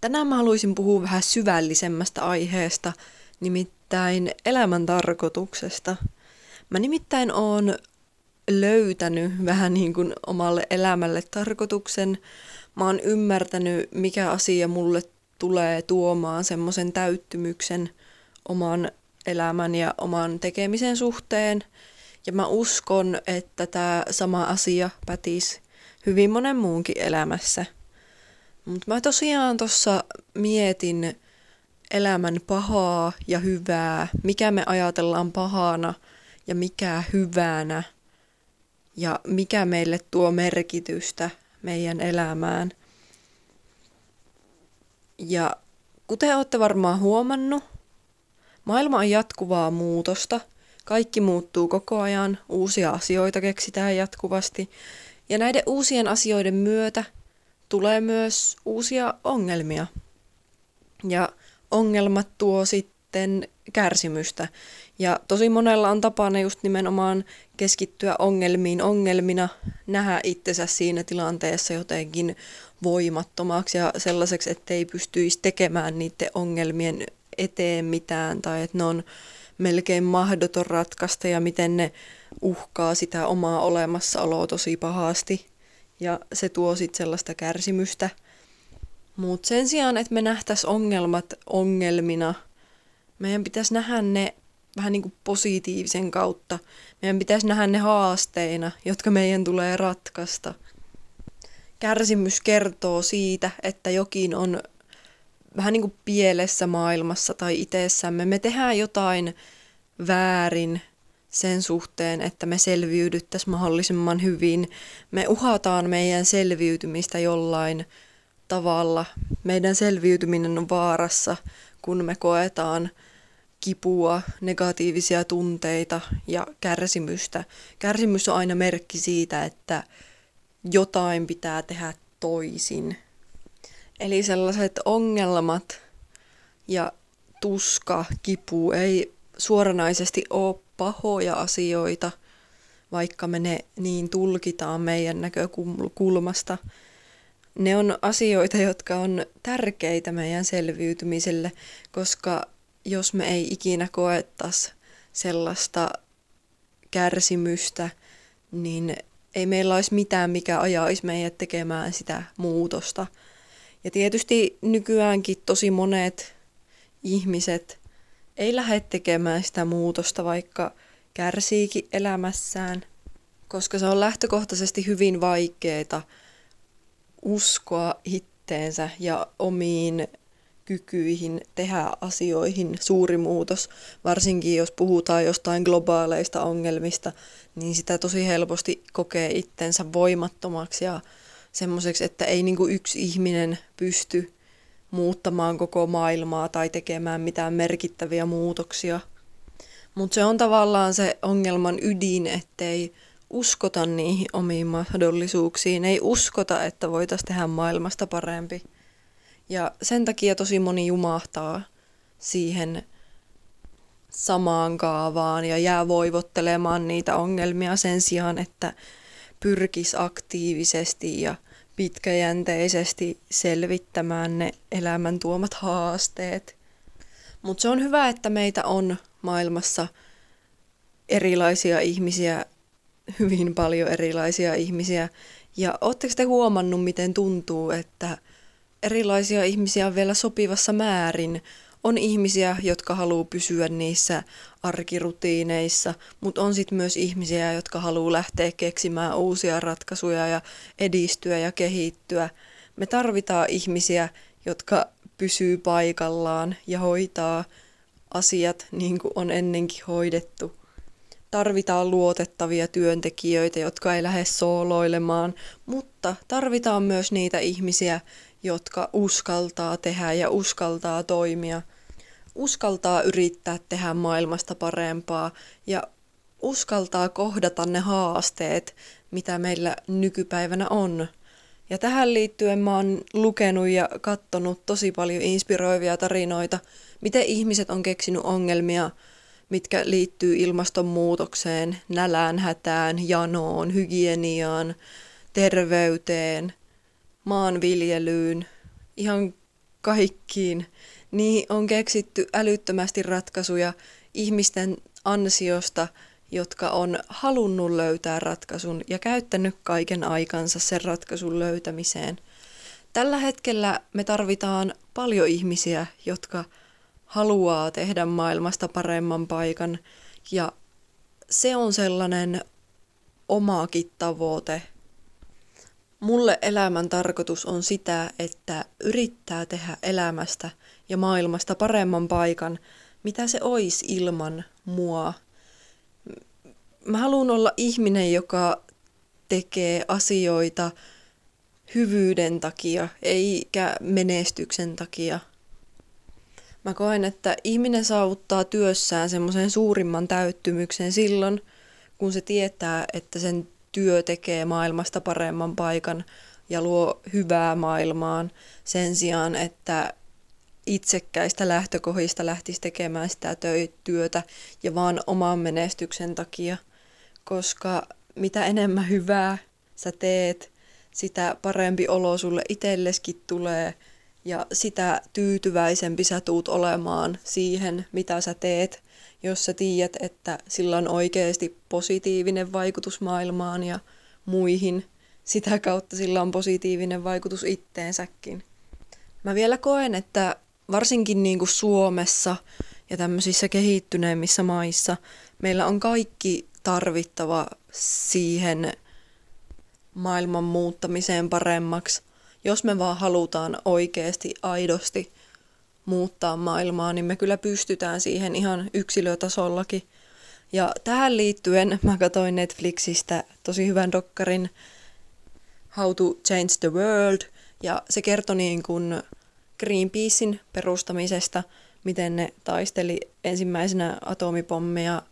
Tänään mä haluaisin puhua vähän syvällisemmästä aiheesta, nimittäin elämän tarkoituksesta. Mä nimittäin oon löytänyt vähän niin kuin omalle elämälle tarkoituksen. Mä oon ymmärtänyt, mikä asia mulle tulee tuomaan semmoisen täyttymyksen oman elämän ja oman tekemisen suhteen. Ja mä uskon, että tämä sama asia pätisi hyvin monen muunkin elämässä – mutta mä tosiaan tuossa mietin elämän pahaa ja hyvää, mikä me ajatellaan pahana ja mikä hyvänä ja mikä meille tuo merkitystä meidän elämään. Ja kuten olette varmaan huomannut, maailma on jatkuvaa muutosta. Kaikki muuttuu koko ajan, uusia asioita keksitään jatkuvasti. Ja näiden uusien asioiden myötä – tulee myös uusia ongelmia. Ja ongelmat tuo sitten kärsimystä. Ja tosi monella on tapana just nimenomaan keskittyä ongelmiin ongelmina, nähdä itsensä siinä tilanteessa jotenkin voimattomaksi ja sellaiseksi, ettei pystyisi tekemään niiden ongelmien eteen mitään tai että ne on melkein mahdoton ratkaista ja miten ne uhkaa sitä omaa olemassaoloa tosi pahasti ja se tuo sitten sellaista kärsimystä. Mutta sen sijaan, että me nähtäisiin ongelmat ongelmina, meidän pitäisi nähdä ne vähän niin kuin positiivisen kautta. Meidän pitäisi nähdä ne haasteina, jotka meidän tulee ratkaista. Kärsimys kertoo siitä, että jokin on vähän niin kuin pielessä maailmassa tai itsessämme. Me tehdään jotain väärin sen suhteen, että me selviydyttäisiin mahdollisimman hyvin. Me uhataan meidän selviytymistä jollain tavalla. Meidän selviytyminen on vaarassa, kun me koetaan kipua, negatiivisia tunteita ja kärsimystä. Kärsimys on aina merkki siitä, että jotain pitää tehdä toisin. Eli sellaiset ongelmat ja tuska, kipu ei suoranaisesti ole pahoja asioita, vaikka me ne niin tulkitaan meidän näkökulmasta. Ne on asioita, jotka on tärkeitä meidän selviytymiselle, koska jos me ei ikinä koettaisi sellaista kärsimystä, niin ei meillä olisi mitään, mikä ajaisi meidät tekemään sitä muutosta. Ja tietysti nykyäänkin tosi monet ihmiset ei lähde tekemään sitä muutosta, vaikka kärsiikin elämässään, koska se on lähtökohtaisesti hyvin vaikeaa uskoa itteensä ja omiin kykyihin tehdä asioihin suuri muutos, varsinkin jos puhutaan jostain globaaleista ongelmista, niin sitä tosi helposti kokee itsensä voimattomaksi ja semmoiseksi, että ei niinku yksi ihminen pysty muuttamaan koko maailmaa tai tekemään mitään merkittäviä muutoksia. Mutta se on tavallaan se ongelman ydin, ettei uskota niihin omiin mahdollisuuksiin, ei uskota, että voitaisiin tehdä maailmasta parempi. Ja sen takia tosi moni jumahtaa siihen samaan kaavaan ja jää voivottelemaan niitä ongelmia sen sijaan, että pyrkisi aktiivisesti ja pitkäjänteisesti selvittämään ne elämän tuomat haasteet. Mutta se on hyvä, että meitä on maailmassa erilaisia ihmisiä, hyvin paljon erilaisia ihmisiä. Ja ootteko te huomannut, miten tuntuu, että erilaisia ihmisiä on vielä sopivassa määrin on ihmisiä, jotka haluaa pysyä niissä arkirutiineissa, mutta on sitten myös ihmisiä, jotka haluaa lähteä keksimään uusia ratkaisuja ja edistyä ja kehittyä. Me tarvitaan ihmisiä, jotka pysyy paikallaan ja hoitaa asiat niin kuin on ennenkin hoidettu. Tarvitaan luotettavia työntekijöitä, jotka ei lähde sooloilemaan, mutta tarvitaan myös niitä ihmisiä, jotka uskaltaa tehdä ja uskaltaa toimia, uskaltaa yrittää tehdä maailmasta parempaa ja uskaltaa kohdata ne haasteet, mitä meillä nykypäivänä on. Ja tähän liittyen mä oon lukenut ja kattonut tosi paljon inspiroivia tarinoita, miten ihmiset on keksinyt ongelmia, mitkä liittyy ilmastonmuutokseen, nälään, hätään, janoon, hygieniaan, terveyteen – maanviljelyyn, ihan kaikkiin. Niin on keksitty älyttömästi ratkaisuja ihmisten ansiosta, jotka on halunnut löytää ratkaisun ja käyttänyt kaiken aikansa sen ratkaisun löytämiseen. Tällä hetkellä me tarvitaan paljon ihmisiä, jotka haluaa tehdä maailmasta paremman paikan ja se on sellainen omaakin tavoite. Mulle elämän tarkoitus on sitä, että yrittää tehdä elämästä ja maailmasta paremman paikan, mitä se olisi ilman mua. Mä haluan olla ihminen, joka tekee asioita hyvyyden takia, eikä menestyksen takia. Mä koen, että ihminen saavuttaa työssään semmoisen suurimman täyttymyksen silloin, kun se tietää, että sen työ tekee maailmasta paremman paikan ja luo hyvää maailmaan sen sijaan, että itsekkäistä lähtökohdista lähtisi tekemään sitä työtä ja vaan oman menestyksen takia. Koska mitä enemmän hyvää sä teet, sitä parempi olo sulle itselleskin tulee ja sitä tyytyväisempi sä tuut olemaan siihen, mitä sä teet, jos sä tiedät, että sillä on oikeasti positiivinen vaikutus maailmaan ja muihin. Sitä kautta sillä on positiivinen vaikutus itteensäkin. Mä vielä koen, että varsinkin niin kuin Suomessa ja tämmöisissä kehittyneimmissä maissa meillä on kaikki tarvittava siihen maailman muuttamiseen paremmaksi. Jos me vaan halutaan oikeasti, aidosti muuttaa maailmaa, niin me kyllä pystytään siihen ihan yksilötasollakin. Ja tähän liittyen mä katsoin Netflixistä tosi hyvän dokkarin How to Change the World, ja se kertoi niin kuin Greenpeacein perustamisesta, miten ne taisteli ensimmäisenä atomipommeja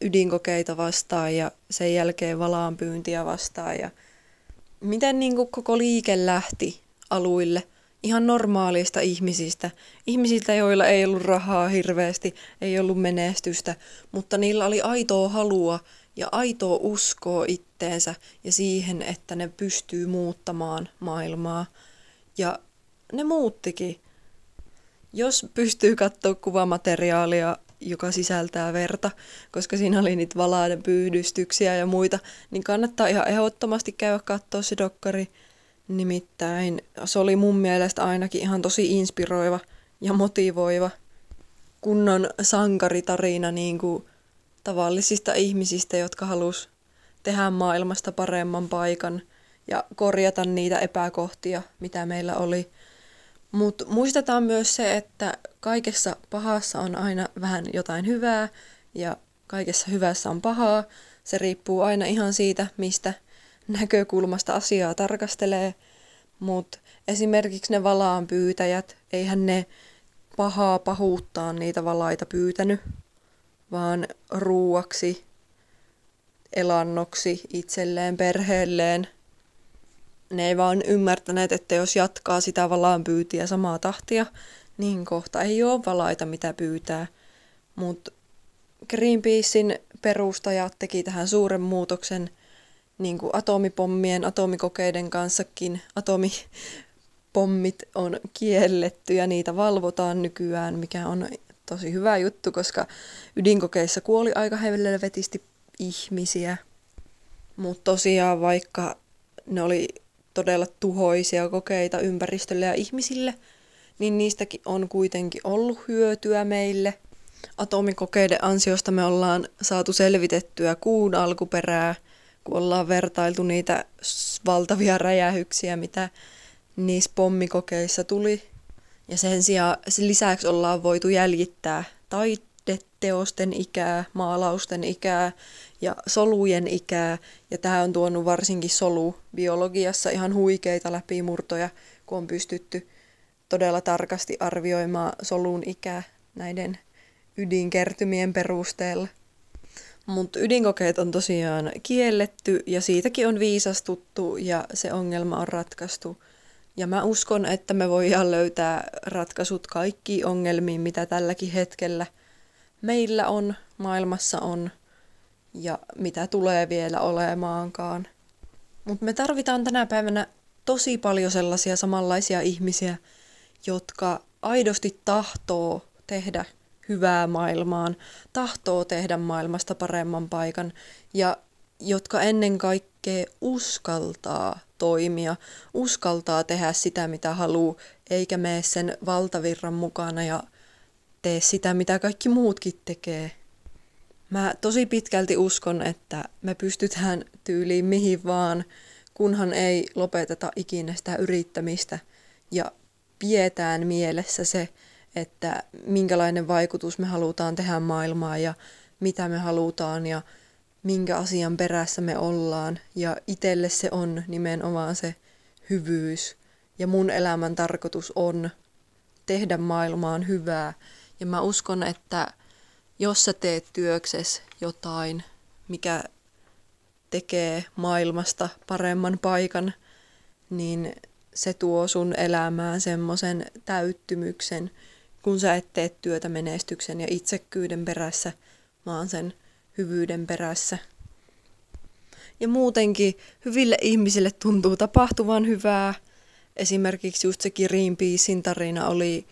ydinkokeita vastaan ja sen jälkeen valaanpyyntiä vastaan ja miten niin kuin koko liike lähti aluille ihan normaalista ihmisistä. Ihmisiltä, joilla ei ollut rahaa hirveästi, ei ollut menestystä, mutta niillä oli aitoa halua ja aitoa uskoa itteensä ja siihen, että ne pystyy muuttamaan maailmaa. Ja ne muuttikin. Jos pystyy katsoa kuvamateriaalia, joka sisältää verta, koska siinä oli niitä valaiden pyydystyksiä ja muita, niin kannattaa ihan ehdottomasti käydä katsoa se dokkari. Nimittäin se oli mun mielestä ainakin ihan tosi inspiroiva ja motivoiva kunnon sankaritarina niin kuin tavallisista ihmisistä, jotka halus tehdä maailmasta paremman paikan ja korjata niitä epäkohtia, mitä meillä oli – mutta muistetaan myös se, että kaikessa pahassa on aina vähän jotain hyvää ja kaikessa hyvässä on pahaa. Se riippuu aina ihan siitä, mistä näkökulmasta asiaa tarkastelee. Mutta esimerkiksi ne valaan pyytäjät, eihän ne pahaa pahuuttaan niitä valaita pyytänyt, vaan ruuaksi, elannoksi itselleen, perheelleen – ne ei vaan ymmärtäneet, että jos jatkaa sitä valaan pyytiä samaa tahtia, niin kohta ei ole valaita mitä pyytää. Mutta Greenpeacein perustajat teki tähän suuren muutoksen niin kuin atomipommien, atomikokeiden kanssakin. Atomipommit on kielletty ja niitä valvotaan nykyään, mikä on tosi hyvä juttu, koska ydinkokeissa kuoli aika helvetisti ihmisiä. Mutta tosiaan vaikka ne oli todella tuhoisia kokeita ympäristölle ja ihmisille, niin niistäkin on kuitenkin ollut hyötyä meille. Atomikokeiden ansiosta me ollaan saatu selvitettyä kuun alkuperää, kun ollaan vertailtu niitä valtavia räjähyksiä, mitä niissä pommikokeissa tuli. Ja sen sijaan sen lisäksi ollaan voitu jäljittää taideteosten ikää, maalausten ikää ja solujen ikää, ja tämä on tuonut varsinkin solubiologiassa ihan huikeita läpimurtoja, kun on pystytty todella tarkasti arvioimaan solun ikää näiden ydinkertymien perusteella. Mutta ydinkokeet on tosiaan kielletty ja siitäkin on viisastuttu ja se ongelma on ratkaistu. Ja mä uskon, että me voidaan löytää ratkaisut kaikkiin ongelmiin, mitä tälläkin hetkellä meillä on, maailmassa on ja mitä tulee vielä olemaankaan. Mutta me tarvitaan tänä päivänä tosi paljon sellaisia samanlaisia ihmisiä, jotka aidosti tahtoo tehdä hyvää maailmaan, tahtoo tehdä maailmasta paremman paikan ja jotka ennen kaikkea uskaltaa toimia, uskaltaa tehdä sitä, mitä haluaa, eikä mene sen valtavirran mukana ja tee sitä, mitä kaikki muutkin tekee. Mä tosi pitkälti uskon, että me pystytään tyyliin mihin vaan, kunhan ei lopeteta ikinä sitä yrittämistä ja pidetään mielessä se, että minkälainen vaikutus me halutaan tehdä maailmaan ja mitä me halutaan ja minkä asian perässä me ollaan. Ja itselle se on nimenomaan se hyvyys. Ja mun elämän tarkoitus on tehdä maailmaan hyvää. Ja mä uskon, että jos sä teet työkses jotain, mikä tekee maailmasta paremman paikan, niin se tuo sun elämään semmoisen täyttymyksen, kun sä et tee työtä menestyksen ja itsekkyyden perässä, vaan sen hyvyyden perässä. Ja muutenkin hyville ihmisille tuntuu tapahtuvan hyvää. Esimerkiksi just se Greenpeacein tarina oli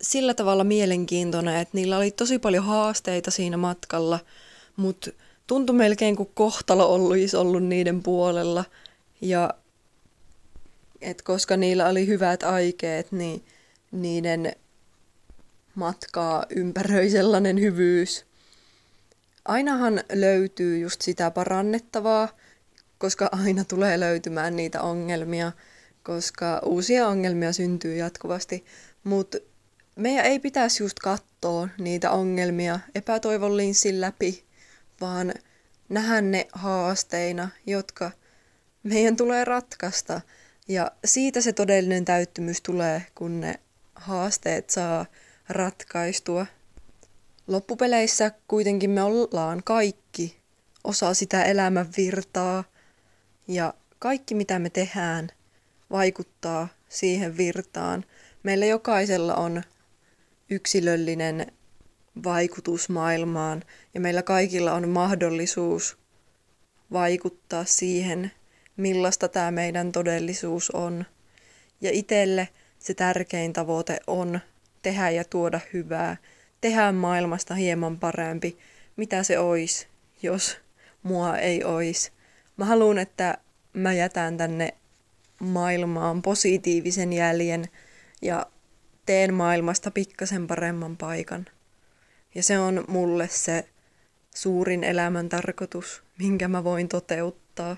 sillä tavalla mielenkiintoinen, että niillä oli tosi paljon haasteita siinä matkalla, mutta tuntui melkein kuin kohtalo olisi ollut niiden puolella. Ja et koska niillä oli hyvät aikeet, niin niiden matkaa ympäröi sellainen hyvyys. Ainahan löytyy just sitä parannettavaa, koska aina tulee löytymään niitä ongelmia, koska uusia ongelmia syntyy jatkuvasti. Mutta meidän ei pitäisi just katsoa niitä ongelmia epätoivon läpi, vaan nähdä ne haasteina, jotka meidän tulee ratkaista. Ja siitä se todellinen täyttymys tulee, kun ne haasteet saa ratkaistua. Loppupeleissä kuitenkin me ollaan kaikki osa sitä elämän virtaa ja kaikki mitä me tehdään vaikuttaa siihen virtaan. Meillä jokaisella on yksilöllinen vaikutus maailmaan ja meillä kaikilla on mahdollisuus vaikuttaa siihen, millaista tämä meidän todellisuus on. Ja itselle se tärkein tavoite on tehdä ja tuoda hyvää, tehdä maailmasta hieman parempi, mitä se olisi, jos mua ei olisi. Mä haluan, että mä jätän tänne maailmaan positiivisen jäljen ja teen maailmasta pikkasen paremman paikan. Ja se on mulle se suurin elämän tarkoitus, minkä mä voin toteuttaa.